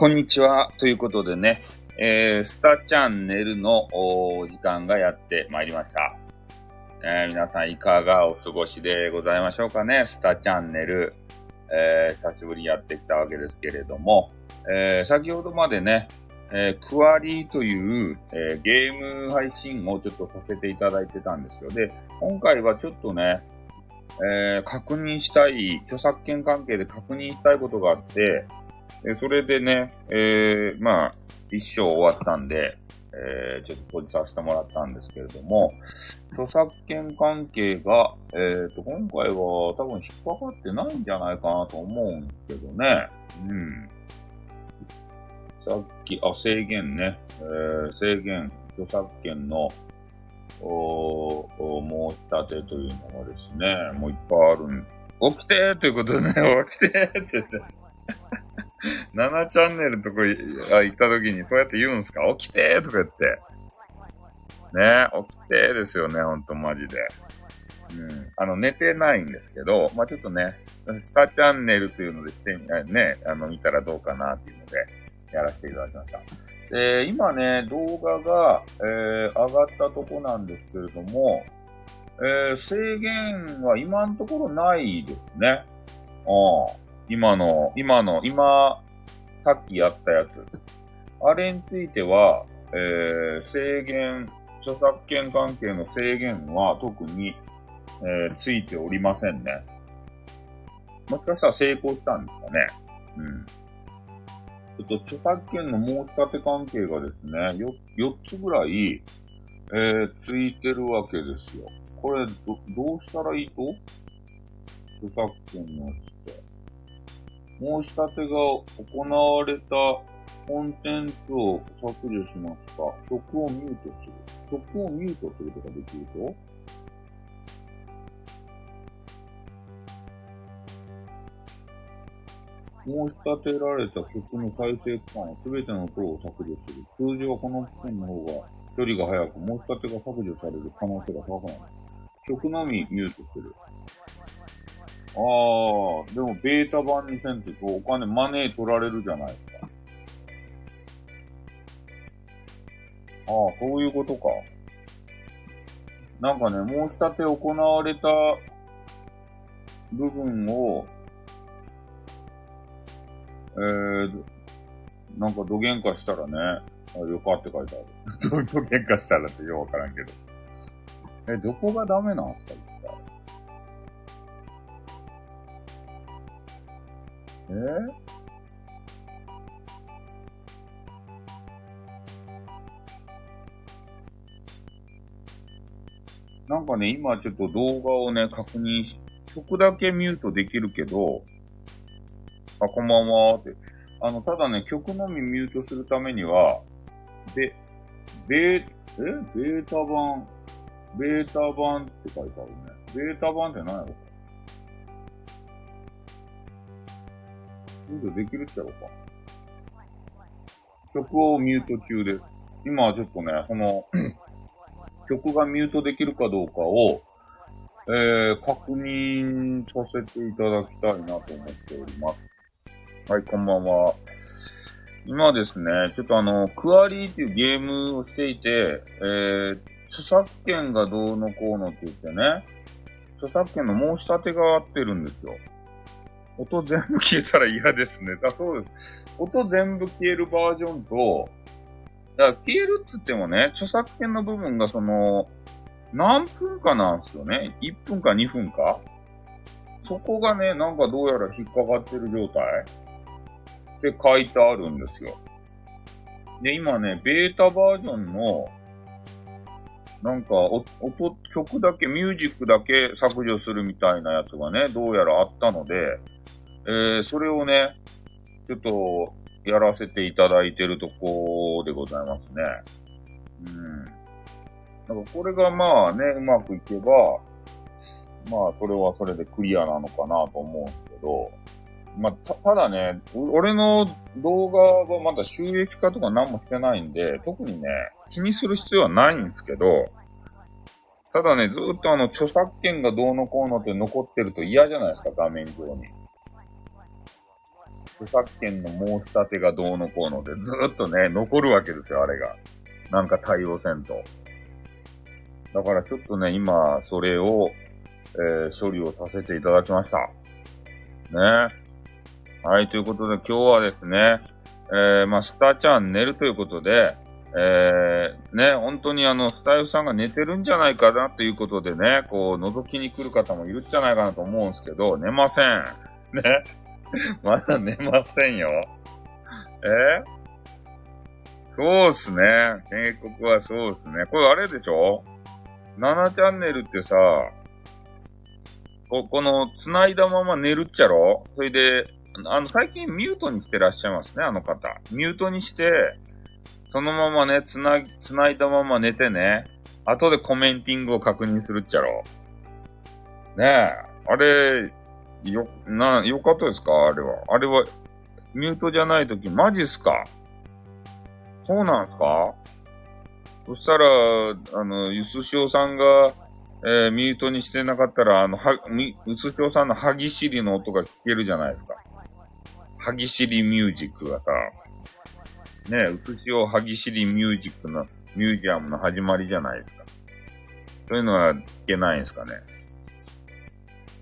こんにちは。ということでね、えー、スタチャンネルのお時間がやってまいりました。えー、皆さんいかがお過ごしでございましょうかね？スタチャンネル、えー、久しぶりにやってきたわけですけれども、えー、先ほどまでね、えー、クワリーという、え、ゲーム配信をちょっとさせていただいてたんですよ。で、今回はちょっとね、えー、確認したい、著作権関係で確認したいことがあって、えそれでね、えー、まあ、一生終わったんで、えー、ちょっと閉じさせてもらったんですけれども、著作権関係が、えっ、ー、と、今回は多分引っかかってないんじゃないかなと思うんですけどね。うん。さっき、あ、制限ね。えー、制限、著作権の、おお申し立てというのがですね、もういっぱいあるん起きてーということでね、起きてーって言って。7チャンネルとこ行った時にそうやって言うんすか？起きてーとか言って。ね起きてーですよね、ほんとマジで。うん。あの、寝てないんですけど、まあちょっとね、スタチャンネルというのでして、ね、あの、見たらどうかなっていうので、やらせていただきました。で、今ね、動画が、えー、上がったとこなんですけれども、えー、制限は今のところないですね。ああ。今の、今の、今、さっきやったやつ。あれについては、えー、制限、著作権関係の制限は特に、えー、ついておりませんね。もしかしたら成功したんですかね。うん。ちょっと著作権の申し立て関係がですね、4, 4つぐらい、えー、ついてるわけですよ。これ、ど、どうしたらいいと？著作権のやつ申し立てが行われたコンテンツを削除しました。曲をミュートする。曲をミュートすることができると申し立てられた曲の再生区間は全ての音を削除する。通常はこの部分の方が処理が早く、申し立てが削除される可能性が高くなる。曲のみミュートする。ああ、でもベータ版にせんとお金、マネー取られるじゃないですか。ああ、そういうことか。なんかね、申し立て行われた部分を、えー、なんか土幻化したらね、あ、よかって書いてある。土幻化したらってよくわからんけど。え、どこがダメなんすか？えなんかね、今ちょっと動画をね、確認し、曲だけミュートできるけど、あ、こんばんはって。あの、ただね、曲のみミュートするためには、で、ベー、え？ベータ版、ベータ版って書いてあるね。ベータ版って何やろミュートできるってやろうか。曲をミュート中です。今はちょっとね、その、曲がミュートできるかどうかを、えー、確認させていただきたいなと思っております。はい、こんばんは。今ですね、ちょっとあの、クワリーっていうゲームをしていて、えー、著作権がどうのこうのって言ってね、著作権の申し立てがあってるんですよ。音全部消えたら嫌ですね。あ、そうです。音全部消えるバージョンと、だから消えるって言ってもね、著作権の部分がその、何分かなんですよね。1分か2分かそこがね、なんかどうやら引っかかってる状態って書いてあるんですよ。で、今ね、ベータバージョンの、なんか、音、曲だけ、ミュージックだけ削除するみたいなやつがね、どうやらあったので、えー、それをね、ちょっと、やらせていただいてるとこでございますね。うん。なんかこれがまあね、うまくいけば、まあそれはそれでクリアなのかなと思うんですけど、まあた、ただね、俺の動画はまだ収益化とか何もしてないんで、特にね、気にする必要はないんですけど、ただね、ずっとあの、著作権がどうのこうのって残ってると嫌じゃないですか、画面上に。著作権の申し立てがどうのこうので、ずっとね、残るわけですよ、あれが。なんか対応せんと。だからちょっとね、今、それを、えー、処理をさせていただきました。ね。はい、ということで今日はですね、えー、まあ、スターチャンネルということで、えー、ね、本当にあの、スタイフさんが寝てるんじゃないかなということでね、こう、覗きに来る方もいるんじゃないかなと思うんですけど、寝ません。ね。まだ寝ませんよ。え？そうっすね。警告はそうっすね。これあれでしょ ?7 チャンネルってさ、こ、この、繋いだまま寝るっちゃろ？それで、あの、最近ミュートにしてらっしゃいますね、あの方。ミュートにして、そのままね、つな、繋いだまま寝てね、後でコメンティングを確認するっちゃろ。ねえ、あれ、よ、な、よかったですか？あれは。あれは、ミュートじゃないとき、マジっすか？そうなんすか？そしたら、あの、ゆすしおさんが、えー、ミュートにしてなかったら、あの、は、み、うつしおさんの歯ぎしりの音が聞けるじゃないですか。歯ぎしりミュージックがさ、ねえ、うつしお歯ぎしりミュージックの、ミュージアムの始まりじゃないですか。そういうのは聞けないんですかね？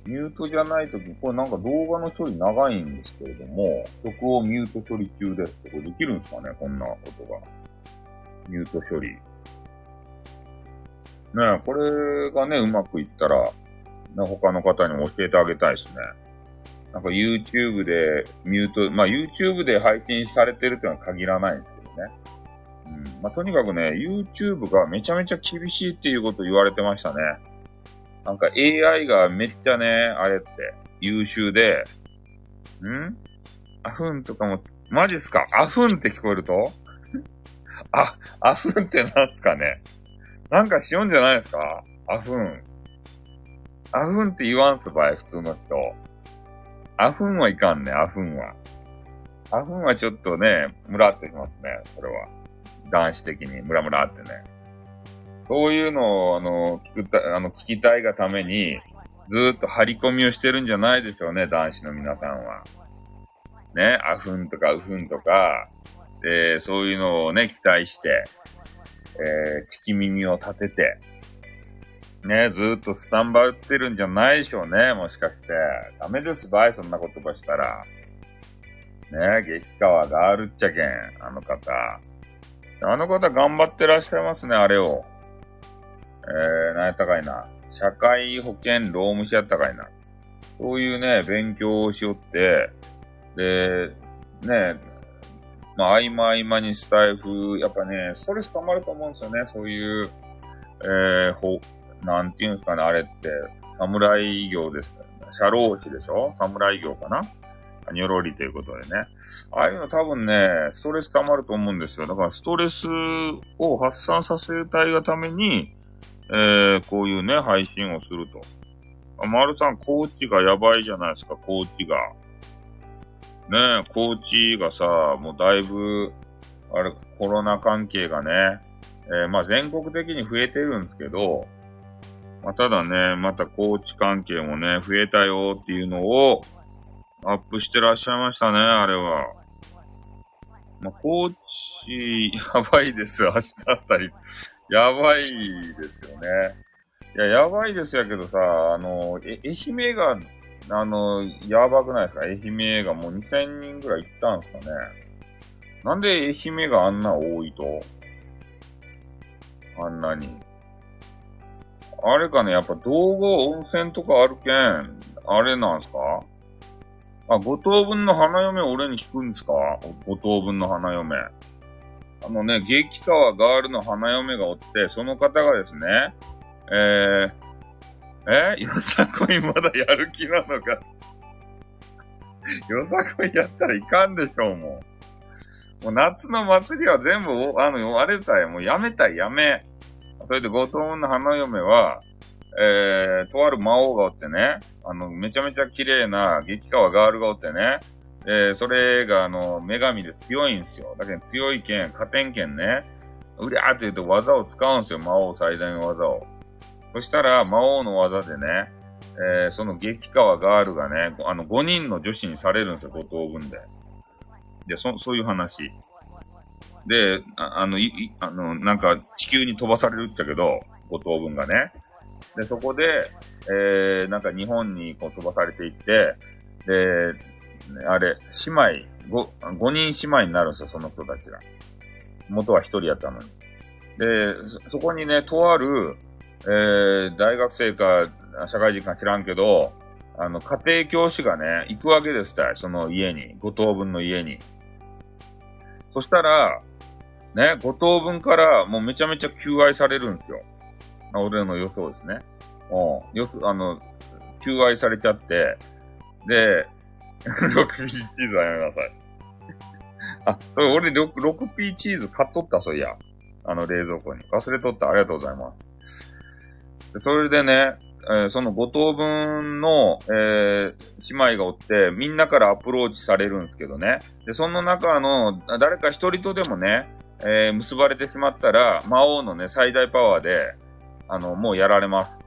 ミュートじゃないとき、これなんか動画の処理長いんですけれども、曲をミュート処理中ですって、これできるんですかねこんなことが。ミュート処理。ねえ、これがね、うまくいったら、ね、他の方にも教えてあげたいですね。なんか YouTube でミュート、まあ YouTube で配信されてるってのは限らないんですけどね。うん。まあとにかくね、YouTube がめちゃめちゃ厳しいっていうこと言われてましたね。なんか AI がめっちゃね、あれって優秀で、ん？アフンとかも、マジっすか？アフンって聞こえると？あ、アフンってなんすかね？なんかしよんじゃないですか？アフン。アフンって言わんすばい、普通の人。アフンはいかんね、アフンは。アフンはちょっとね、ムラってしますね、それは。男子的にムラムラってね。そういうのを、あの、聞くた、あの、聞きたいがために、ずっと張り込みをしてるんじゃないでしょうね、男子の皆さんは。ね、あふんとかうふんとか、で、そういうのをね、期待して、えー、聞き耳を立てて、ね、ずっとスタンバってるんじゃないでしょうね、もしかして。ダメですばい、そんな言葉したら。ね、激川があるっちゃけん、あの方。あの方頑張ってらっしゃいますね、あれを。えー、何やったかいな。社会保険労務士やったかいな。そういうね、勉強をしよって、で、ね、まあ、合間合間にスタイフ、やっぱね、ストレス溜まると思うんですよね。そういう、えー、ほ、なんていうんですかね、あれって、侍業ですね。社労士でしょ？侍業かな？ニョロリということでね。ああいうの多分ね、ストレス溜まると思うんですよ。だからストレスを発散させたいがために、えー、こういうね、配信をすると。あ、丸さん、コーチがやばいじゃないですか、コーチが。ねえ、コーチがさ、もうだいぶ、あれ、コロナ関係がね、えー、まあ全国的に増えてるんですけど、まあただね、またコーチ関係もね、増えたよっていうのをアップしてらっしゃいましたね、あれは。まあ、コーチ、やばいです、明日あたり。やばいですよね。いや、やばいですやけどさ、あの、え、愛媛が、あの、やばくないですか？愛媛がもう2000人ぐらい行ったんすかね。なんで愛媛があんな多いと？あんなに。あれかね、やっぱ道後温泉とかあるけん、あれなんすか？あ、五等分の花嫁俺に聞くんですか？五等分の花嫁。あのね、激川ガールの花嫁がおって、その方がですね、えー、え？よさこいまだやる気なのか？よさこいやったらいかんでしょう、もう。もう夏の祭りは全部、あの、あれたい、もうやめたい、やめ。それで、後藤の花嫁は、えー、とある魔王がおってね、あの、めちゃめちゃ綺麗な激川ガールがおってね、え、それが、あの、女神で強いんですよ。だけど強い剣、加点剣ね、うりゃーって言うと技を使うんですよ、魔王最大の技を。そしたら、魔王の技でね、えー、その激川ガールがね、あの、5人の女子にされるんですよ、五等分で。で、そ、そういう話。で、ああの、い、あの、なんか、地球に飛ばされるって言ったけど、5等分がね。で、そこで、えー、なんか日本にこう飛ばされていって、で、あれ、姉妹、5、5人姉妹になるんですよ、その人たちが。元は1人やったのに。で、そ、こにね、とある、えー、大学生か、社会人か知らんけど、あの、家庭教師がね、行くわけですたい、その家に、5等分の家に。そしたら、ね、5等分からもうめちゃめちゃ求愛されるんですよ。俺の予想ですね。うん。よく、あの、求愛されちゃって、で、6P チーズはやめなさい。あ、それ俺 6, 6P チーズ買っとった、そういや。あの冷蔵庫に。忘れとった。ありがとうございます。それでね、えー、その5等分の、えー、姉妹がおって、みんなからアプローチされるんですけどね。で、その中の、誰か一人とでもね、えー、結ばれてしまったら、魔王のね、最大パワーで、あの、もうやられます。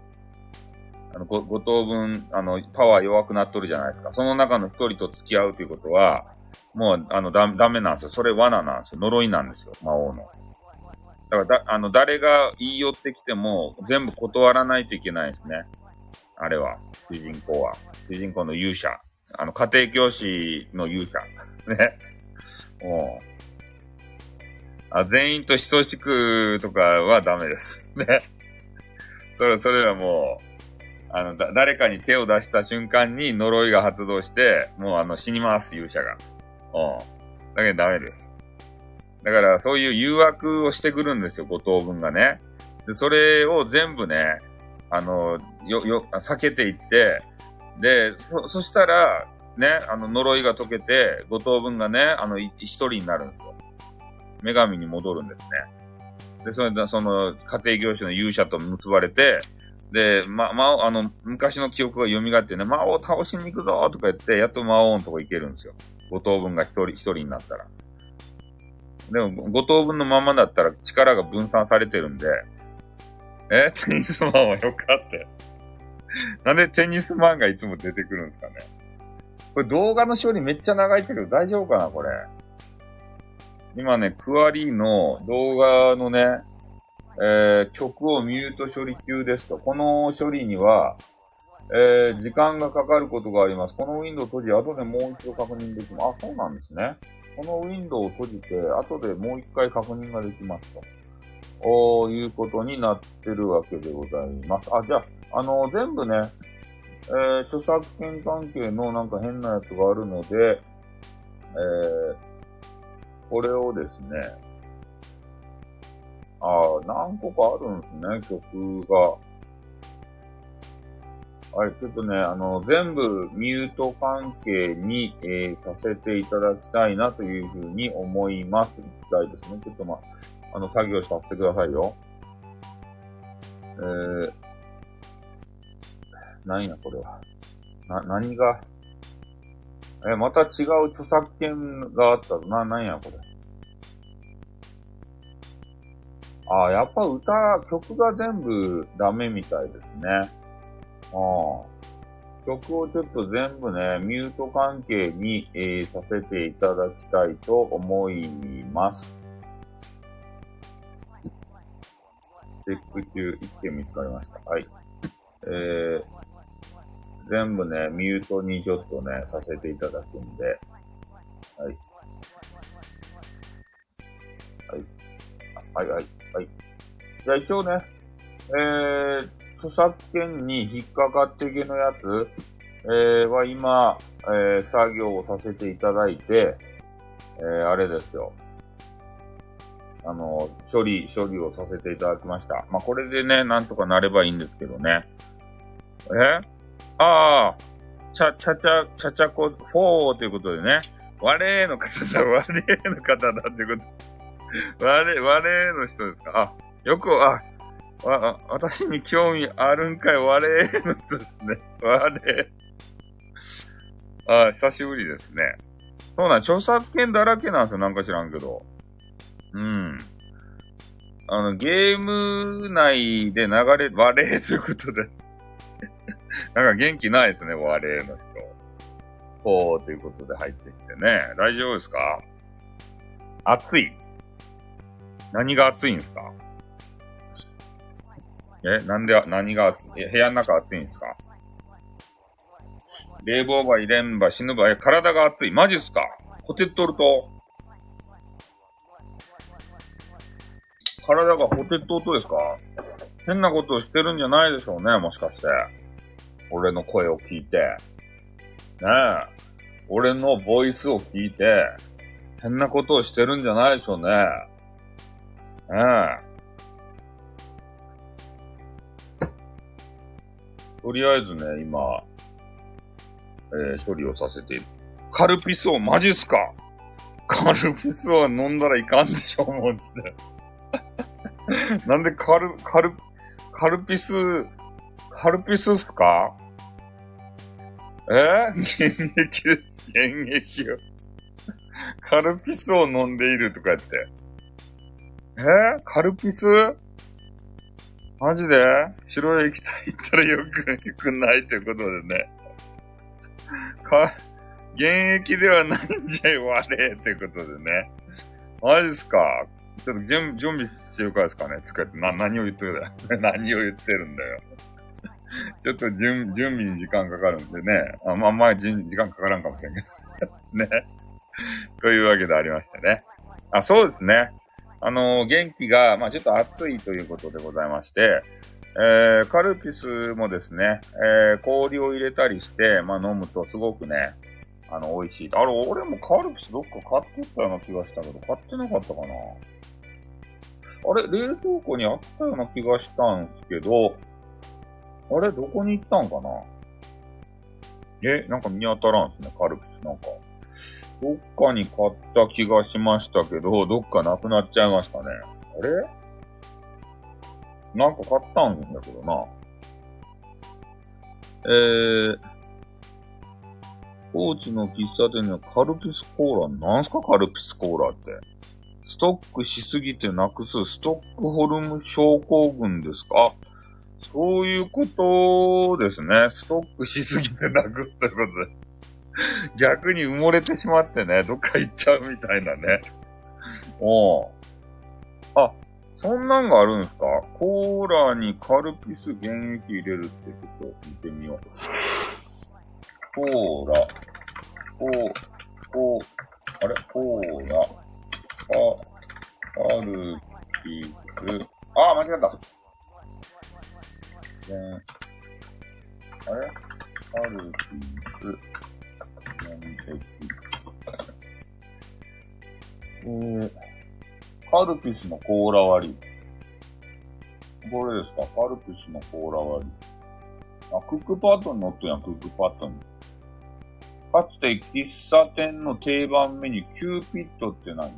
あの、5, 5等分、あの、パワー弱くなっとるじゃないですか。その中の一人と付き合うということは、もう、あの、ダメなんですよ。それ罠なんですよ。呪いなんですよ。魔王の。だから、だ、あの、誰が言い寄ってきても、全部断らないといけないですね。あれは、主人公は。主人公の勇者。あの、家庭教師の勇者。ね。もう。あ、全員と等しくとかはダメです。ね。それ、それはもう、あの、だ、誰かに手を出した瞬間に呪いが発動して、もうあの、死にます、勇者が。うん。だけどダメです。だから、そういう誘惑をしてくるんですよ、五等分がね。で、それを全部ね、あの、よ、よ、避けていって、で、そ、そしたら、ね、あの、呪いが解けて、五等分がね、あの、一人になるんですよ。女神に戻るんですね。で、それで、その、家庭教師の勇者と結ばれて、で、ま、魔王、あの、昔の記憶が蘇ってね、魔王倒しに行くぞとか言って、やっと魔王のとこ行けるんですよ。五等分が一人、一人になったら。でも、五等分のままだったら力が分散されてるんで、え？テニスマンはよかったよ。なんでテニスマンがいつも出てくるんですかね。これ動画の処理めっちゃ長いけど大丈夫かなこれ。今ね、クワリーの動画のね、えー、曲をミュート処理中ですと。この処理には、えー、時間がかかることがあります。このウィンドウ閉じ、後でもう一度確認できます。あ、そうなんですね。このウィンドウを閉じて、後でもう一回確認ができますと。おいうことになってるわけでございます。あ、じゃあ、あの、全部ね、えー、著作権関係のなんか変なやつがあるので、えー、これをですね、ああ、何個かあるんですね、曲が。はい、ちょっとね、あの、全部ミュート関係に、えー、させていただきたいなというふうに思います。一回ですね。ちょっとまあ、あの、作業させてくださいよ。えー、何や、これは。な、何が、え、また違う著作権があったな、何や、これ？ああ、やっぱ歌、曲が全部ダメみたいですね。ああ。曲をちょっと全部ね、ミュート関係に、えー、させていただきたいと思います。チェック中、1件見つかりました。はい。えー、全部ね、ミュートにちょっとね、させていただくんで、はい。はい。はい、はい、はい。じゃあ一応ね、えー、著作権に引っかかってけのやつ、えー、は今、えー、作業をさせていただいて、えー、あれですよ。あの、処理、処理をさせていただきました。まあ、これでね、なんとかなればいいんですけどね。え？ああ、ちゃ、ちゃちゃ、ちゃちゃこ、フォーということでね。我の方だ、我の方だってこと。我、我の人ですか？あ、よく、あ、わ、私に興味あるんかい、我の人ですね。我。あ、久しぶりですね。そうなん、著作権だらけなんですよ、なんか知らんけど。うん。あの、ゲーム内で流れ、バレーということで なんか元気ないですね、バレーの人。こう、ということで入ってきてね。大丈夫ですか？暑い。何が暑いんですか？え、なんで、何が、え、部屋の中暑いんですか？冷房ば入れんば死ぬば、え、体が熱い。マジっすか？ホテっとると体がほてっとうとですか？変なことをしてるんじゃないでしょうね、もしかして。俺の声を聞いて。ねえ。俺のボイスを聞いて、変なことをしてるんじゃないでしょうね。ねえ。とりあえずね、今、えー、処理をさせて。カルピスをマジっすか？カルピスを飲んだらいかんでしょう、もうつって。なんでカル、カル、カルピス、カルピスっすか？え？現役です。現役を。カルピスを飲んでいるとか言って。えカルピス？マジで？白い液体行ったらよく、よくないということでね。か、現役ではないんじゃいわれってことでね。マジっすか？ちょっと準備してるからですかね？使って、な、何を言ってるんだよ。何を言ってるんだよ。ちょっと準準備に時間かかるんでね。あまあまあ時間かからんかもしれんけど。ね。というわけでありましてね。あ、そうですね。あの、元気が、まあちょっと暑いということでございまして、えー、カルピスもですね、えー、氷を入れたりして、まあ飲むとすごくね、あの、美味しい。あれ、俺もカルピスどっか買ってったような気がしたけど、買ってなかったかなあれ、冷蔵庫にあったような気がしたんですけど、あれ、どこに行ったんかなえ、なんか見当たらんすね、カルピス。なんか、どっかに買った気がしましたけど、どっかなくなっちゃいましたね。あれ？なんか買ったんだけどな。えー、高知の喫茶店にはカルピスコーラ、なんすかカルピスコーラって。ストックしすぎてなくすストックホルム症候群ですか？そういうことですね。ストックしすぎてなくすということで。逆に埋もれてしまってね、どっか行っちゃうみたいなね。おあ、そんなんがあるんですか？コーラにカルピス原液入れるってちょっと見てみよう。コーラ、コー、コー、あれ？コーラ、カ、カルピス、あ、間違った。えあれ？カルピス、えー、カルピスのコーラ割り。これですか？カルピスのコーラ割り。あ、クックパッドに載ってるやん、クックパッドに。かつて喫茶店の定番メニュー、キューピットって何？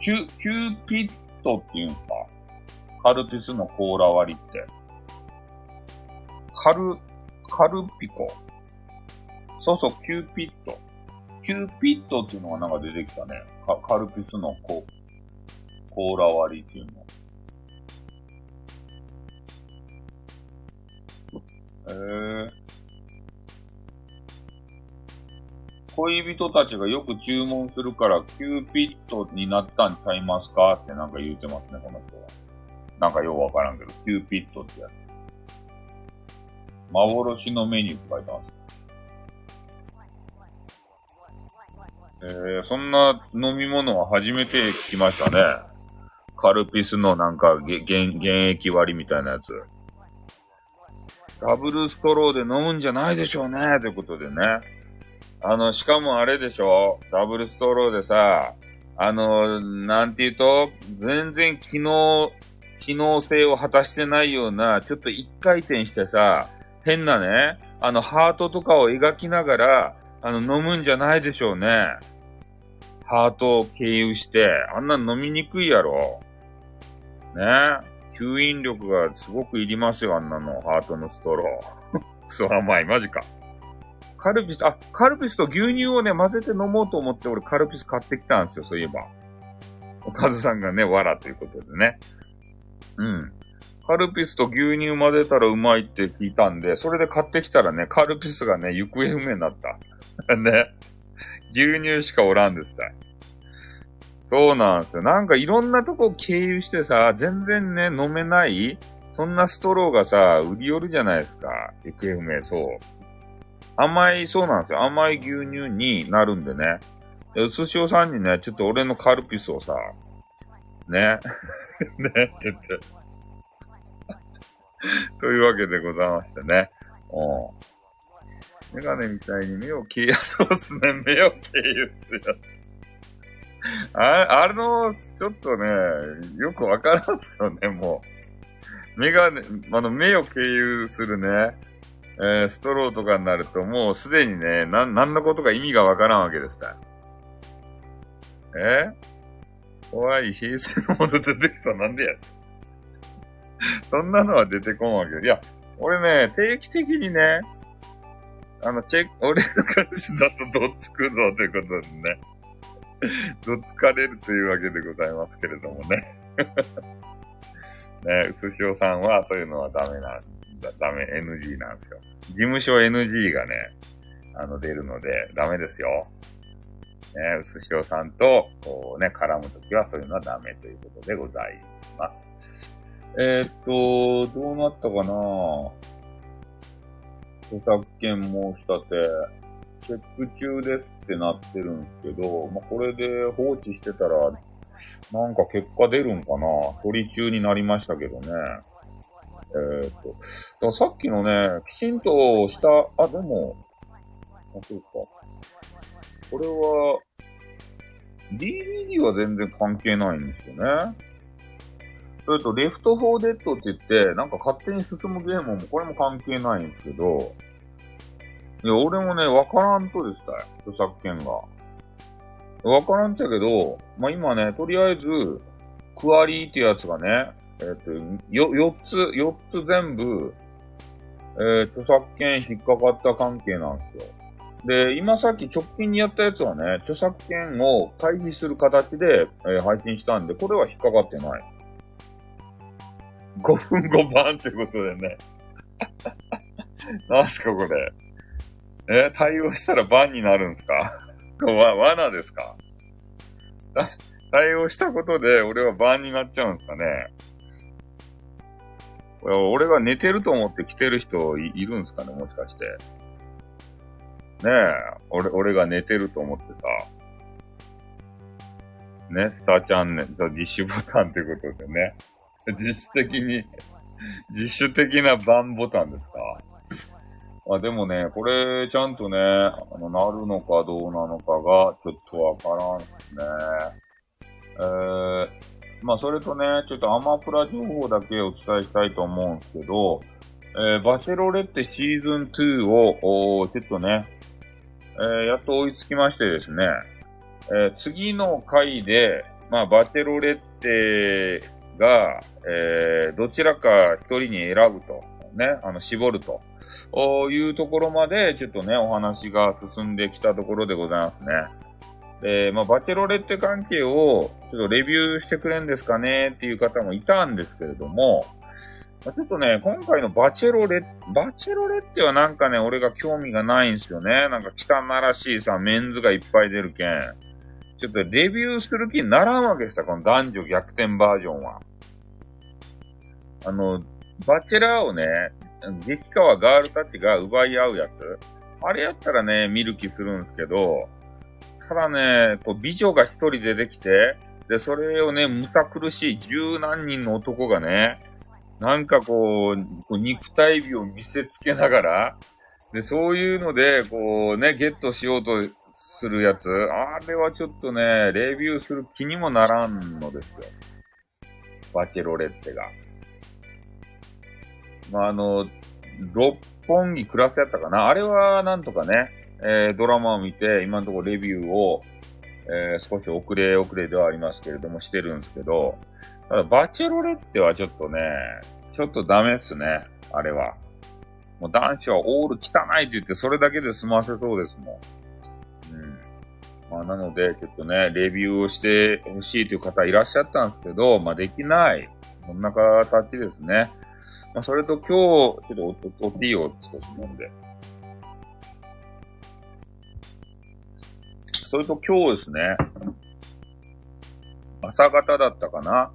キュ、キューピットって言うんすか？カルピスのコーラ割りって。カル、カルピコ。そうそう、キューピット。キューピットっていうのがなんか出てきたね。カカルピスのココーラ割りっていうの。えー、恋人たちがよく注文するから、キューピットになったんちゃいますかってなんか言うてますね、この人は。なんかようわからんけど、キューピットってやつ。幻のメニューって書いてます。えー、そんな飲み物は初めて聞きましたね。カルピスのなんか原液割りみたいなやつ。ダブルストローで飲むんじゃないでしょうね。ということでね。あの、しかもあれでしょダブルストローでさ、あの、なんて言うと、全然機能、機能性を果たしてないような、ちょっと一回転してさ、変なね、あの、ハートとかを描きながら、あの、飲むんじゃないでしょうね。ハートを経由して、あんな飲みにくいやろ。ね吸引力がすごくいりますよ、あんなの。ハートのストロー。クソ甘い、マジか。カルピス、あ、カルピスと牛乳をね、混ぜて飲もうと思って俺カルピス買ってきたんですよ、そういえば。おかずさんがね、わらということでね。うん。カルピスと牛乳混ぜたらうまいって聞いたんで、それで買ってきたらね、カルピスがね、行方不明になった。ね。牛乳しかおらんですたそうなんですよ。なんかいろんなとこ経由してさ、全然ね、飲めないそんなストローがさ、売り寄るじゃないですか。XF そう。甘い、そうなんですよ。甘い牛乳になるんでね。うつしおさんにね、ちょっと俺のカルピスをさ、ね。ね、ちょっと というわけでございましてね。うん。メガネみたいに目を消え、そうっすね。目を経由するやつ。あ、あの、ちょっとね、よくわからんっすよね、もう。目がね、あの、目を経由するね、えー、ストローとかになると、もうすでにね、な、なんのことか意味がわからんわけですから。え怖い平成のもの出てきたなんでや。そんなのは出てこんわけいや、俺ね、定期的にね、あの、チェック、俺の彼氏だとどっつくぞということでね。どっつかれるというわけでございますけれどもね。ね、うすしおさんはそういうのはダメなんだ、ダメ、NG なんですよ。事務所 NG がね、あの、出るので、ダメですよ。ね、うすしおさんと、こうね、絡むときはそういうのはダメということでございます。えー、っと、どうなったかな？著作権申し立て、チェック中ですってなってるんですけど、まあ、これで放置してたら、なんか結果出るんかな？取り中になりましたけどね。えー、っと、さっきのね、きちんとした、あ、でも、あ、そうか。これは、DVD は全然関係ないんですよね。それと、レフトフォーデッドって言って、なんか勝手に進むゲームも、これも関係ないんですけど、いや、俺もね、わからんとでしたよ。著作権が。わからんっちゃけど、まあ、今ね、とりあえず、クワリーってやつがね、えっ、と、よ、4つ、4つ全部、えー、著作権引っかかった関係なんですよ。で、今さっき直近にやったやつはね、著作権を回避する形で、えー、配信したんで、これは引っかかってない。5分5番ってことでね。なんすかこれ。え対応したら番になるんすか？わ、罠ですか？対応したことで俺は番になっちゃうんすかね？俺が寝てると思って来てる人いるんすかね？もしかして。ねえ、俺、俺が寝てると思ってさ。ね、スターチャンネル、自主ボタンってことでね。自主的に、自主的なバンボタンですか？あでもね、これ、ちゃんとね、あの、なるのかどうなのかが、ちょっとわからんですね。えー、まあ、それとね、ちょっとアマプラ情報だけお伝えしたいと思うんですけど、えー、バチェロレッテシーズン2を、おちょっとね、えー、やっと追いつきましてですね、えー、次の回で、まあ、バチェロレッテが、えー、どちらか一人に選ぶと、ね、あの、絞ると。いうところまで、ちょっとね、お話が進んできたところでございますね。で、まあ、バチェロレッテ関係を、ちょっとレビューしてくれんですかねっていう方もいたんですけれども、まあ、ちょっとね、今回のバチェロレッ、バチェロレッテはなんかね、俺が興味がないんですよね。なんか汚らしいさ、メンズがいっぱい出るけん。ちょっとレビューする気にならんわけですよ、この男女逆転バージョンは。あの、バチェラーをね、激川ガールたちが奪い合うやつ。あれやったらね、見る気するんですけど、ただね、こう美女が一人出てきて、で、それをね、むさ苦しい十何人の男がね、なんかこう、こう肉体美を見せつけながら、で、そういうので、こうね、ゲットしようとするやつ、あれはちょっとね、レビューする気にもならんのですよ。バチェロレッテが。まあ、あの、六本木クラスやったかなあれはなんとかね、えー、ドラマを見て、今のところレビューを、えー、少し遅れ遅れではありますけれども、してるんですけど、ただ、バチェロレッテはちょっとね、ちょっとダメっすね、あれは。もう男子はオール汚いって言って、それだけで済ませそうですもん。うん。まあ、なので、ちょっとね、レビューをしてほしいという方いらっしゃったんですけど、まあ、できない。こんな形ですね。まあ、それと今日、ちょっとおおティーを少し飲んで。それと今日ですね、朝方だったかな。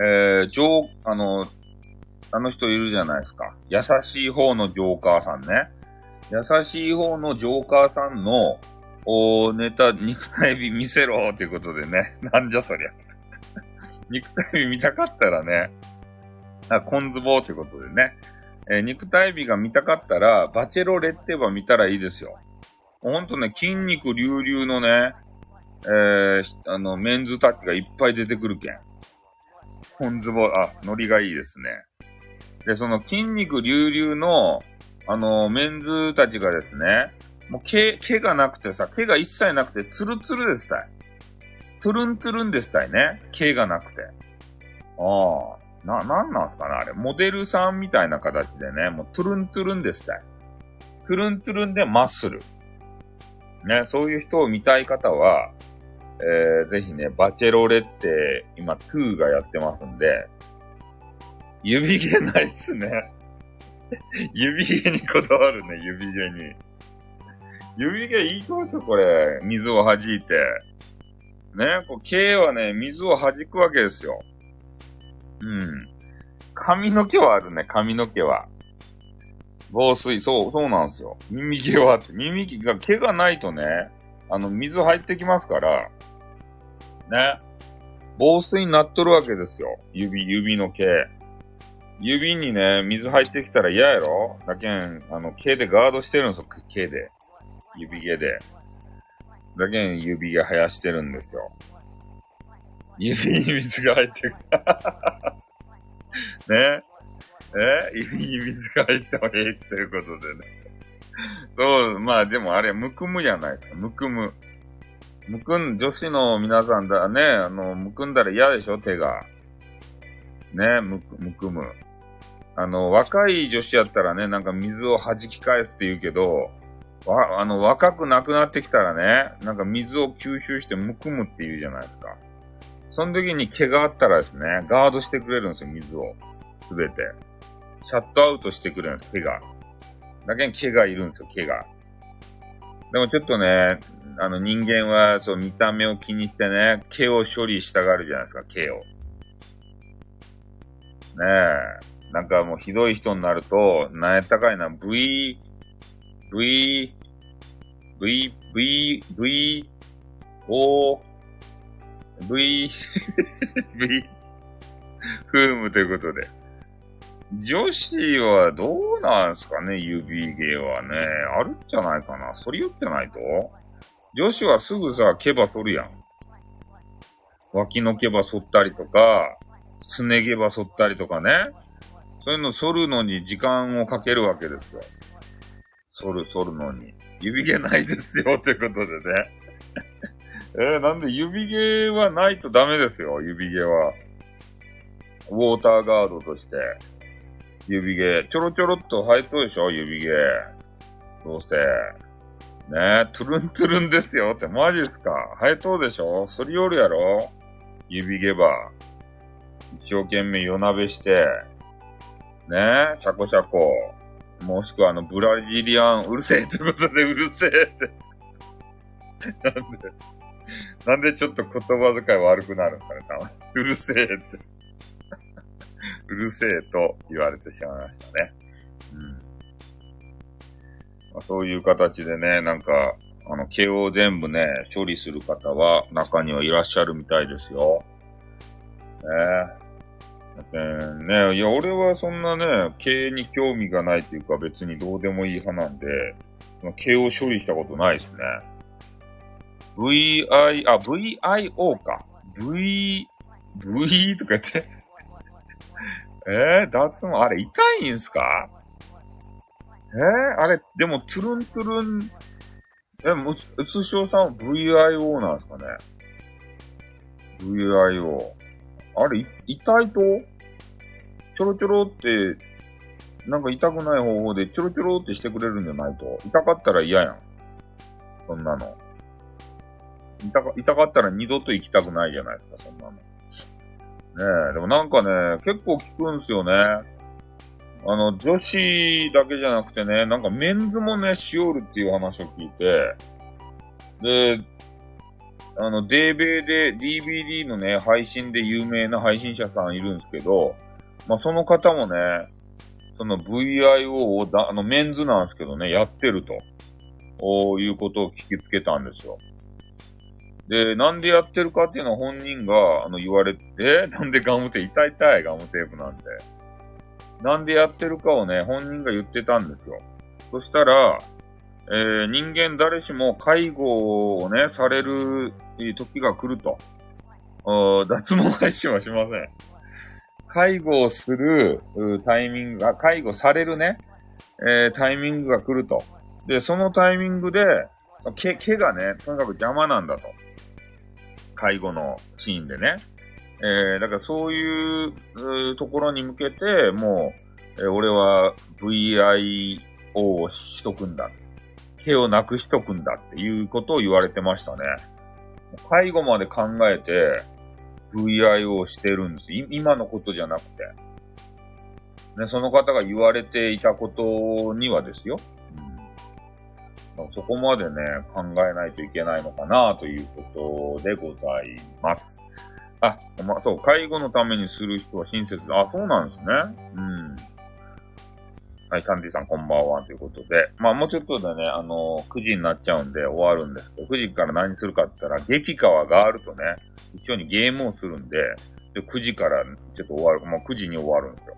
えー、ジョー、あの、あの人いるじゃないですか。優しい方のジョーカーさんね。優しい方のジョーカーさんの、おネタ、肉体美見せろっていうことでね。なんじゃそりゃ。肉体美見たかったらね、あ、コンズボーってことでね。えー、肉体美が見たかったら、バチェロレッテバ見たらいいですよ。ほんとね、筋肉隆々のね、えー、あの、メンズたちがいっぱい出てくるけん。コンズボー、あ、ノリがいいですね。で、その筋肉隆々の、あの、メンズたちがですね、もう毛、毛がなくてさ、毛が一切なくて、ツルツルですたい。トゥルントゥルンですたいね。毛がなくて。ああ。な、なんなんすかねあれ。モデルさんみたいな形でね、もうトゥルントゥルンですたい。トゥルントゥルンでマッスル。ね、そういう人を見たい方は、えー、ぜひね、バチェロレって、今、2がやってますんで、指毛ないっすね。指毛にこだわるね、指毛に。指毛いいとですよ、これ。水を弾いて。ね、こう、毛はね、水を弾くわけですよ。うん。髪の毛はあるね、髪の毛は。防水、そう、そうなんですよ。耳毛はって、耳毛が、毛がないとね、あの、水入ってきますから、ね。防水になっとるわけですよ。指、指の毛。指にね、水入ってきたら嫌やろ？だけん、あの、毛でガードしてるんですよ、毛で。指毛で。だけん、指毛生やしてるんですよ。指に水が入ってる。ね？え指に水が入ってもいいっていうことでね。そう、まあでもあれ、むくむじゃないですか。むくむ。むくん、女子の皆さんだね、あの、むくんだら嫌でしょ、手が。ね、むく、むくむ。あの、若い女子やったらね、なんか水を弾き返すって言うけど、わ、あの、若くなくなってきたらね、なんか水を吸収してむくむって言うじゃないですか。その時に毛があったらですね、ガードしてくれるんですよ、水を。すべて。シャットアウトしてくれるんです、毛が。だけに毛がいるんですよ、毛が。でもちょっとね、あの人間はそう見た目を気にしてね、毛を処理したがるじゃないですか、毛を。ねえ。なんかもうひどい人になると、なんやったかいな、V、V、V、V、V、O、V、V、フームということで。女子はどうなんすかね、指毛はね。あるんじゃないかな。そり寄ってないと？女子はすぐさ、毛羽剃るやん。脇の毛羽剃ったりとか、すね毛羽剃ったりとかね。そういうの剃るのに時間をかけるわけですよ。剃る、剃るのに。指毛ないですよ、ってことでね。えー、なんで指毛はないとダメですよ、指毛は。ウォーターガードとして。指毛。ちょろちょろっと生えとるでしょ、指毛。どうせ。ねえ、トゥルントゥルンですよって、マジっすか生えとるでしょ反り寄るやろ指毛ば。一生懸命夜鍋して。ねえ、シャコシャコ。もしくはあの、ブラジリアン、うるせえってことでうるせえって。なんで、なんでちょっと言葉遣い悪くなるんかね、たまに。うるせえって。うるせえと言われてしまいましたね。うん。まあ、そういう形でね、なんか、あの、毛を全部ね、処理する方は中にはいらっしゃるみたいですよ。ねねいや、俺はそんなね、毛に興味がないっていうか別にどうでもいい派なんで、毛を処理したことないですね。VI、あ、VIO か。V、V とか言って えー、脱毛、あれ痛いんすか？えー、あれ、でも、トゥルントゥルン、え、もう、うつしおさんは VIO なんですかね ?VIO。あれ、痛いと？ちょろちょろって、なんか痛くない方法でちょろちょろってしてくれるんじゃないと？痛かったら嫌やん。そんなの。痛か、痛かったら二度と行きたくないじゃないですか、そんなの。ねえ、でもなんかね、結構聞くんすよね。あの、女子だけじゃなくてね、なんかメンズもね、しおるっていう話を聞いて、で、あの、デーベーで DVD のね、配信で有名な配信者さんいるんですけど、まあ、その方もね、その VIO をだ、あの、メンズなんですけどね、やってると、おいうことを聞きつけたんですよ。で、なんでやってるかっていうのは本人が、あの、言われて、なんでガムテープ、痛い痛いガムテープなんで。なんでやってるかをね、本人が言ってたんですよ。そしたら、えー、人間誰しも介護をね、される時が来ると。脱毛配信はしません。介護をするタイミングが、介護されるね、えー、タイミングが来ると。で、そのタイミングで、毛、毛がね、とにかく邪魔なんだと。介護のシーンでね。えー、だからそういうところに向けて、もう、えー、俺は VIO をしとくんだ。毛をなくしとくんだっていうことを言われてましたね。介護まで考えて VIO をしてるんです。今のことじゃなくて。ね、その方が言われていたことにはですよ。うん、そこまでね、考えないといけないのかなということでございます。あ、まあ、そう、介護のためにする人は親切だあ、そうなんですね。うん。はい、カンディさんこんばんはということで。まあもうちょっとでね、あのー、9時になっちゃうんで終わるんですけど、9時から何するかって言ったら、激川があるとね、一緒にゲームをするんで、で9時からちょっと終わる、まあ9時に終わるんですよ。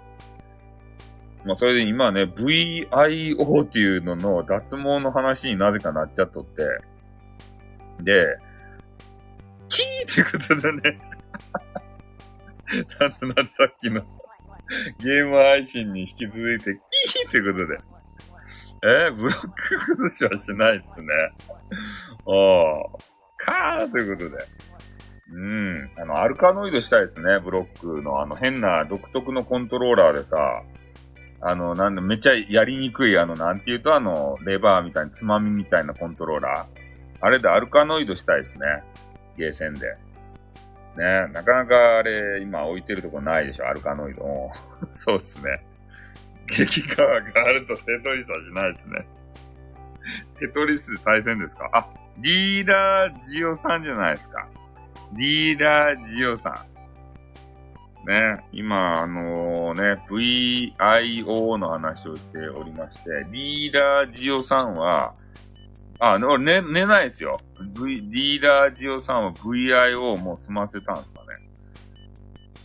まあそれで今ね、VIO っていうのの脱毛の話になぜかなっちゃっとって、で、キーってことでね なんとなくさっきのゲーム配信に引き続いて、キーってことで。えー、ブロック崩しはしないっすね。おー。カーということで。うん。あの、アルカノイドしたいですね、ブロックの。あの、変な独特のコントローラーでさ、あの、なんで、めっちゃやりにくい、あの、なんていうと、あの、レバーみたいな、つまみみたいなコントローラー。あれでアルカノイドしたいですね。ゲーセンで。ね、なかなかあれ、今置いてるとこないでしょ、アルカノイド。そうっすね。激川があるとテトリスはしないですね。テトリス対戦ですか？あ、リーダージオさんじゃないですか。リーダージオさん。ね、今、あのー、ね、VIO の話をしておりまして、リーダージオさんは、あ、俺寝、寝ないですよ。V、リーダージオさんは VIO をもう済ませたんです。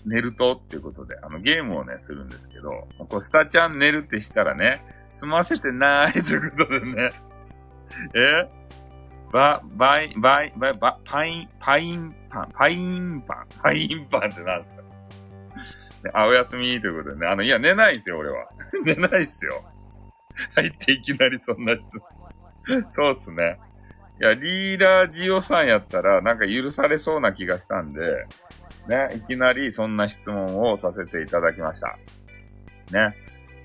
寝るとっていうことで、あの、ゲームをね、するんですけど、こう、スタちゃん寝るってしたらね、済ませてないということでね、え？ば、バイ、バイ、バイ、バ、パイン、パインパン、パインパン、パインパンってなんですか？ね、あ、おやすみということでね、あの、いや、寝ないですよ、俺は。寝ないですよ。入っていきなりそんな人。そうっすね。いや、リーダージオさんやったら、なんか許されそうな気がしたんで、ね、いきなりそんな質問をさせていただきました。ね。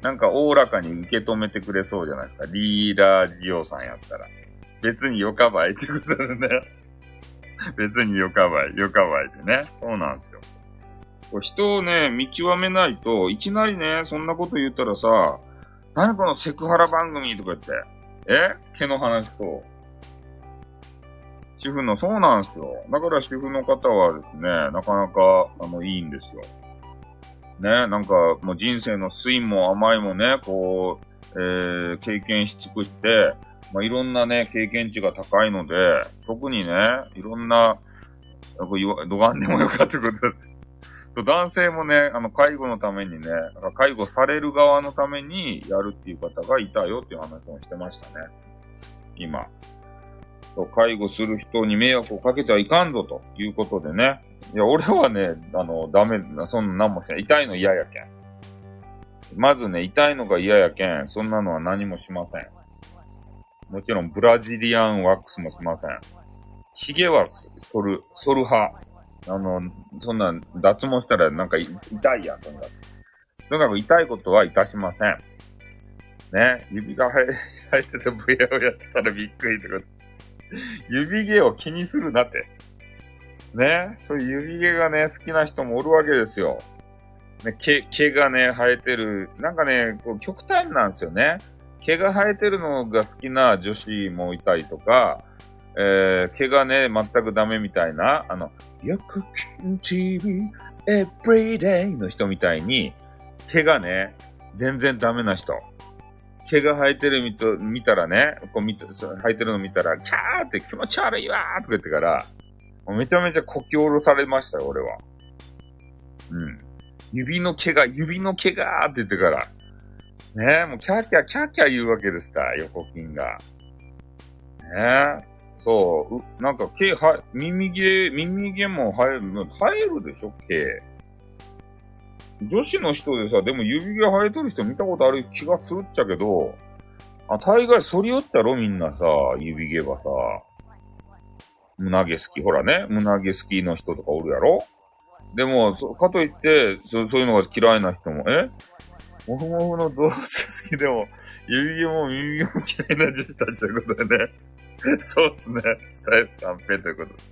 なんかおおらかに受け止めてくれそうじゃないですか。リーダージオさんやったら。別によかばいってことでね。別によかばい、よかばいでね。そうなんですよ。こ人をね、見極めないと、いきなりね、そんなこと言ったらさ、何このセクハラ番組とか言って、え？毛の話と。主婦の、そうなんですよ。だから主婦の方はですね、なかなか、あの、いいんですよ。ね、なんか、もう人生の酸いも甘いもね、こう、えー、経験し尽くして、まあ、いろんなね、経験値が高いので、特にね、いろんな、どがんでもよかったことです男性もね、あの、介護のためにね、介護される側のためにやるっていう方がいたよっていう話もしてましたね。今。介護する人に迷惑をかけてはいかんぞということでね。いや、俺はね、あの、ダメ、そんな何もしない。痛いの嫌やけん。まずね、痛いのが嫌やけん、そんなのは何もしません。もちろん、ブラジリアンワックスもしません。髭は剃る、剃る派。あの、そんな、脱毛したらなんか痛いやん、とにかく。とにかく痛いことはいたしません。ね、指が生えててブヤをやってたらびっくりってこと。指毛を気にするなって。ね、そういう指毛がね、好きな人もおるわけですよ。ね、毛、毛がね、生えてる。なんかね、こう極端なんですよね。毛が生えてるのが好きな女子もいたりとか、えー、毛がね、全くダメみたいな、あの、よく TV everyday の人みたいに、毛がね、全然ダメな人。毛が生えてる見と見たらね、こう見た、生えてるの見たら、キャーって気持ち悪いわーとか言ってから、めちゃめちゃこき下ろされましたよ、俺は。うん。指の毛が、指の毛がーって言ってから。ねえ、もうキャーキャーキャーキャー言うわけですか、横筋が。ねえ。そう、うなんか毛は、耳毛、耳毛も生える、生えるでしょ、毛。女子の人でさ、でも指毛生えとる人見たことある気がするっちゃけど、あ、大概反り寄ったろ、みんなさ、指毛はさ。胸毛好き、ほらね、胸毛好きの人とかおるやろでも、かといってそ、そういうのが嫌いな人も、え？もふもふの動物好きでも、指毛も耳毛も嫌いな人たちということでね。そうっすね。スタイル三平ということで。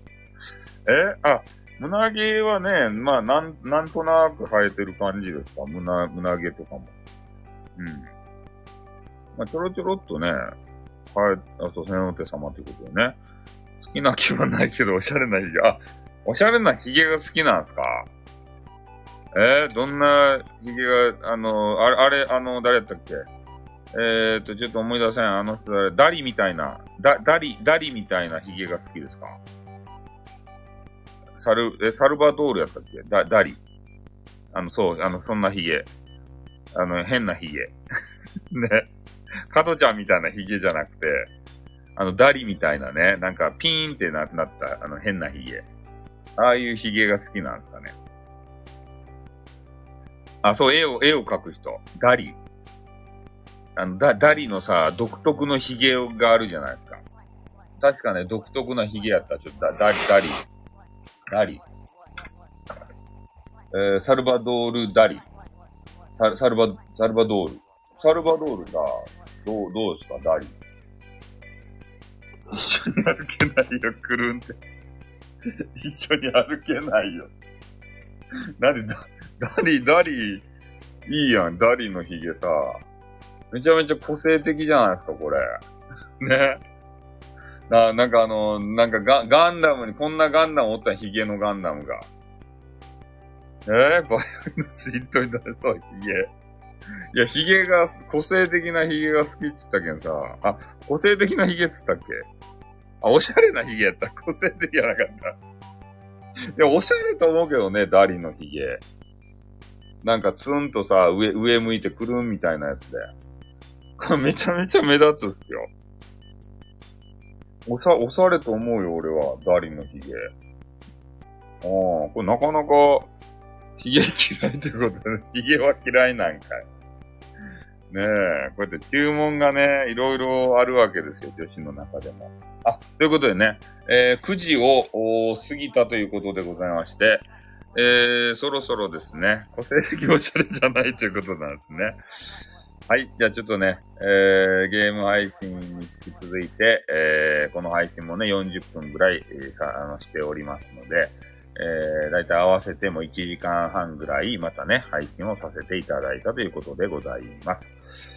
え？あ、胸毛はね、まあ、なん、なんとなく生えてる感じですか？胸、胸毛とかも。うん。まあ、ちょろちょろっとね、生え、あ、そう、千の手様ということでね。好きな気はないけど、おしゃれな髭。あ、おしゃれな髭が好きなんですか？えー、どんな髭が、あの、あれ、あれ、あの、誰やったっけ？えーと、ちょっと思い出せん。あの人誰、ダリみたいな、ダ、ダリ、ダリみたいな髭が好きですか？サル、え、サルバドールやったっけ？ダ、ダリ。あの、そう、あの、そんな髭。あの、変な髭。ね。カトちゃんみたいな髭じゃなくて、あの、ダリみたいなね、なんかピーンってななった、あの、変な髭。ああいう髭が好きなんですかね。あ、そう、絵を、絵を描く人。ダリ。あの、ダ、ダリのさ、独特の髭があるじゃないですか。確かね、独特な髭やった。ちょっと、ダリ、ダリ。ダリ。えー、サルバドール・ダリ。ササルバ、サルバドール。サルバドールが、どう、どうですか、ダリ？一緒に歩けないよ、くるんって。一緒に歩けないよ。なに、ダリ、ダリ、いいやん、ダリのヒゲさ。めちゃめちゃ個性的じゃないですか、これ。ね。な、なんかあの、なんかガガンダムに、こんなガンダムおったヒゲのガンダムが。えー、バイオリンのスイートになれそう、ヒゲ。いや、ヒゲが、個性的なヒゲが好きって言ったけんさ。あ、個性的なヒゲって言ったっけ？あ、おしゃれなヒゲやった。個性的じゃなかった。いや、おしゃれと思うけどね、ダリのヒゲ。なんかツンとさ、上、上向いてくるんみたいなやつで。これめちゃめちゃ目立つっすよ。おさ、おしゃれと思うよ、俺は。ダリのヒゲ。ああ、これなかなか、ヒゲ嫌いってことでね。ヒゲは嫌いなんかい。ねえ、こうやって注文がね、いろいろあるわけですよ、女子の中でも。あ、ということでね、えー、9時を過ぎたということでございまして、えー、そろそろですね、個性的おしゃれじゃないということなんですね。はい。じゃあちょっとね、えー、ゲーム配信に引き続いて、えー、この配信もね、40分ぐらい、えー、あのしておりますので、えー、だいたい合わせても1時間半ぐらい、またね、配信をさせていただいたということでございます。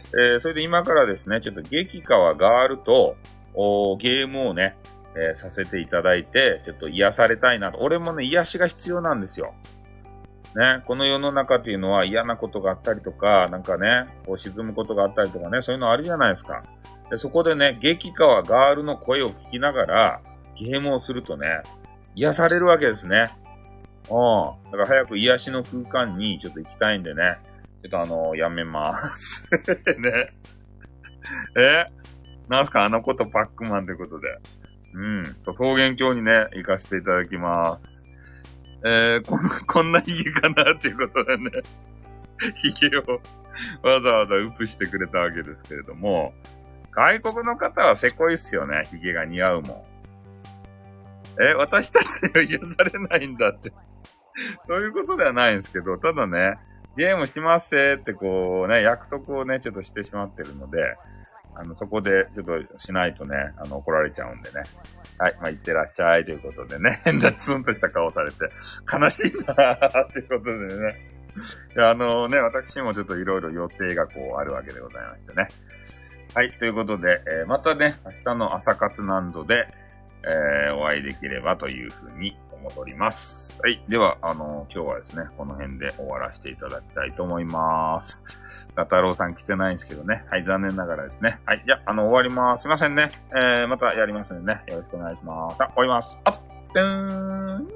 えー、それで今からですね、ちょっと激川ガールと、おーゲームをね、えー、させていただいて、ちょっと癒されたいなと。俺もね、癒しが必要なんですよ。ね、この世の中っていうのは嫌なことがあったりとか、なんかね、こう沈むことがあったりとかね、そういうのあるじゃないですか。でそこでね、激川ガールの声を聞きながら、ゲームをするとね、癒されるわけですね。うん。だから早く癒しの空間にちょっと行きたいんでね。ちょっとあのー、やめます。ね。え？なんすか？あのことパックマンということで。うん。桃源郷にね、行かせていただきます。えー、ここんなヒゲかなっていうことでね。ヒゲをわざわざウプしてくれたわけですけれども、外国の方はせこいっすよね。ヒゲが似合うもん。え、私たちは癒されないんだって。そういうことではないんですけど、ただね、ゲームしますってこうね、約束をね、ちょっとしてしまってるので、あの、そこでちょっとしないとね、あの、怒られちゃうんでね。はい、まあ、行ってらっしゃいということでね、変なツンとした顔されて、悲しいなーっていうことでね。で、あのね、私もちょっといろいろ予定がこうあるわけでございましてね。はい、ということで、えー、またね、明日の朝活難度で、えー、お会いできればというふうに思っております。はい。では、あの、今日はですね、この辺で終わらせていただきたいと思います。ガタロウさん来てないんですけどね。はい、残念ながらですね。はい、じゃあ、あの、終わります。すいませんね。えー、またやりますんでね。よろしくお願いします。さあ、終わります。あっ、てーん。